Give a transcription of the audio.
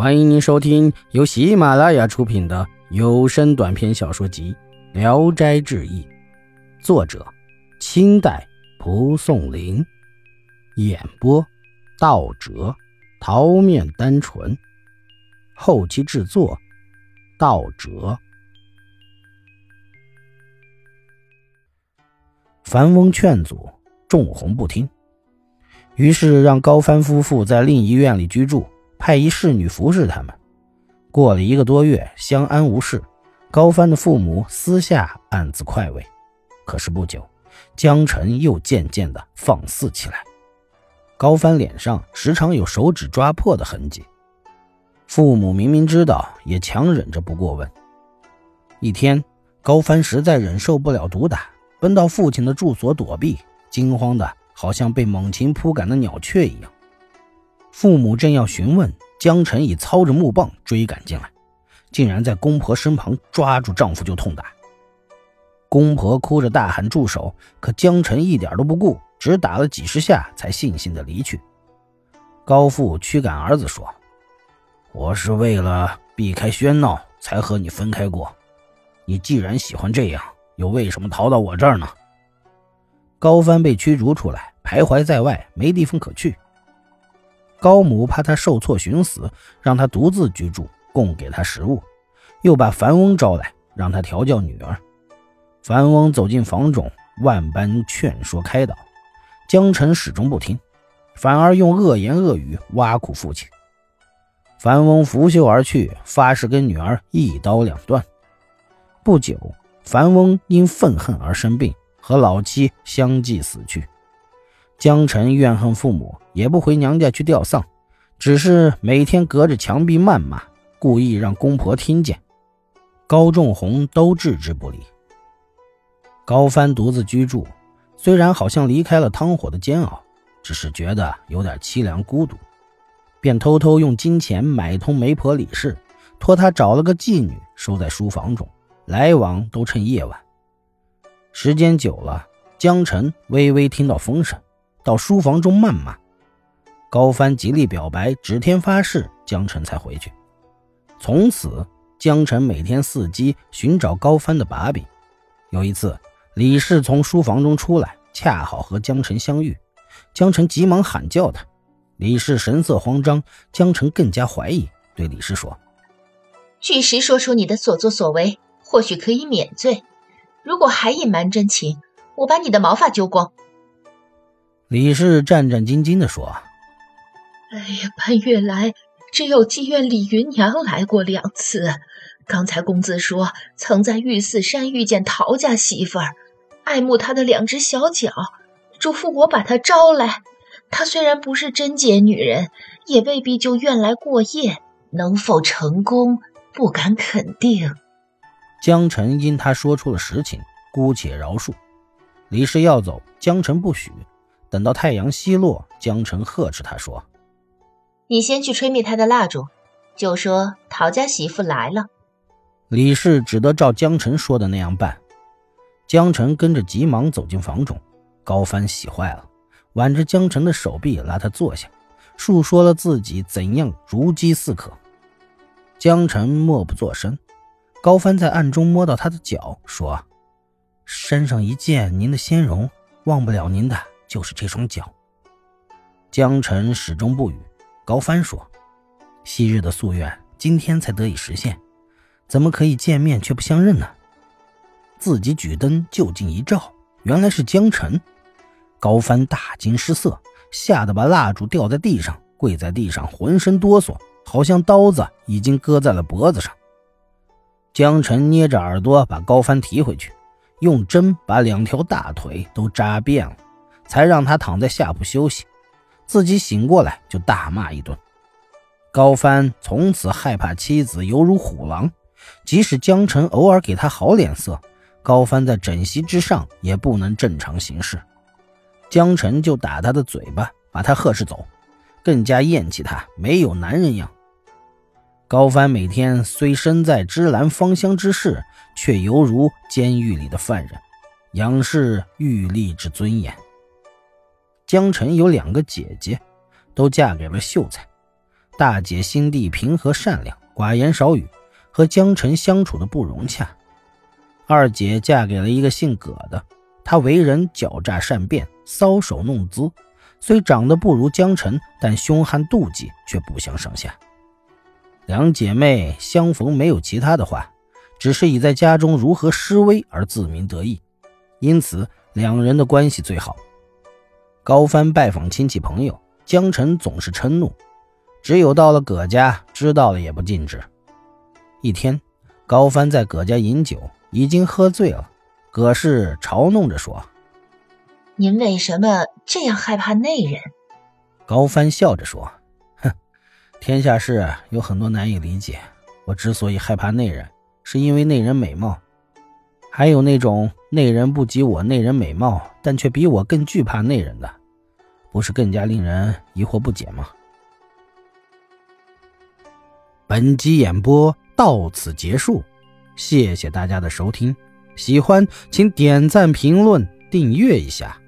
欢迎您收听由喜马拉雅出品的有声短篇小说集《聊斋志异》，作者：清代蒲松龄，演播：道哲、桃面单纯，后期制作：道哲。樊翁劝阻，仲红不听，于是让高帆夫妇在另一院里居住。派一侍女服侍他们。过了一个多月，相安无事。高帆的父母私下暗自快慰。可是不久，江晨又渐渐的放肆起来。高帆脸上时常有手指抓破的痕迹。父母明明知道，也强忍着不过问。一天，高帆实在忍受不了毒打，奔到父亲的住所躲避，惊慌的好像被猛禽扑赶的鸟雀一样。父母正要询问，江晨已操着木棒追赶进来，竟然在公婆身旁抓住丈夫就痛打。公婆哭着大喊住手，可江晨一点都不顾，只打了几十下才悻悻地离去。高父驱赶儿子说：“我是为了避开喧闹才和你分开过，你既然喜欢这样，又为什么逃到我这儿呢？”高帆被驱逐出来，徘徊在外，没地方可去。高母怕他受挫寻死，让他独自居住，供给他食物，又把樊翁招来，让他调教女儿。樊翁走进房中，万般劝说开导，江晨始终不听，反而用恶言恶语挖苦父亲。樊翁拂袖而去，发誓跟女儿一刀两断。不久，樊翁因愤恨而生病，和老妻相继死去。江晨怨恨父母，也不回娘家去吊丧，只是每天隔着墙壁谩骂，故意让公婆听见。高仲宏都置之不理。高帆独自居住，虽然好像离开了汤火的煎熬，只是觉得有点凄凉孤独，便偷偷用金钱买通媒婆李氏，托她找了个妓女收在书房中，来往都趁夜晚。时间久了，江晨微微听到风声。到书房中谩骂，高帆极力表白，指天发誓，江晨才回去。从此，江晨每天伺机寻找高帆的把柄。有一次，李氏从书房中出来，恰好和江晨相遇。江晨急忙喊叫他，李氏神色慌张，江晨更加怀疑，对李氏说：“据实说出你的所作所为，或许可以免罪；如果还隐瞒真情，我把你的毛发揪光。”李氏战战兢兢地说：“哎呀，半月来只有妓院李云娘来过两次。刚才公子说曾在玉寺山遇见陶家媳妇儿，爱慕她的两只小脚，嘱咐我把她招来。她虽然不是贞洁女人，也未必就愿来过夜。能否成功，不敢肯定。”江晨因他说出了实情，姑且饶恕。李氏要走，江晨不许。等到太阳西落，江澄呵斥他说：“你先去吹灭他的蜡烛，就说陶家媳妇来了。”李氏只得照江澄说的那样办。江澄跟着急忙走进房中，高帆喜坏了，挽着江澄的手臂拉他坐下，述说了自己怎样如饥似渴。江澄默不作声。高帆在暗中摸到他的脚，说：“身上一见您的仙容，忘不了您的。”就是这双脚。江晨始终不语。高帆说：“昔日的夙愿，今天才得以实现，怎么可以见面却不相认呢？”自己举灯就近一照，原来是江晨。高帆大惊失色，吓得把蜡烛掉在地上，跪在地上，浑身哆嗦，好像刀子已经割在了脖子上。江晨捏着耳朵把高帆提回去，用针把两条大腿都扎遍了。才让他躺在下铺休息，自己醒过来就大骂一顿。高帆从此害怕妻子犹如虎狼，即使江晨偶尔给他好脸色，高帆在枕席之上也不能正常行事。江晨就打他的嘴巴，把他呵斥走，更加厌弃他，没有男人样。高帆每天虽身在芝兰芳香之室，却犹如监狱里的犯人，仰视狱吏之尊严。江晨有两个姐姐，都嫁给了秀才。大姐心地平和善良，寡言少语，和江晨相处的不融洽。二姐嫁给了一个姓葛的，他为人狡诈善变，搔首弄姿，虽长得不如江晨，但凶悍妒忌却不相上下。两姐妹相逢没有其他的话，只是以在家中如何施威而自鸣得意，因此两人的关系最好。高帆拜访亲戚朋友，江晨总是嗔怒，只有到了葛家，知道了也不禁止。一天，高帆在葛家饮酒。已经喝醉了，葛氏嘲弄着说：“您为什么这样害怕内人？”高帆笑着说：“哼，天下事有很多难以理解。我之所以害怕内人，是因为内人美貌。还有那种内人不及我内人美貌，但却比我更惧怕内人的，不是更加令人疑惑不解吗？”本集演播到此结束。谢谢大家的收听，喜欢请点赞、评论、订阅一下。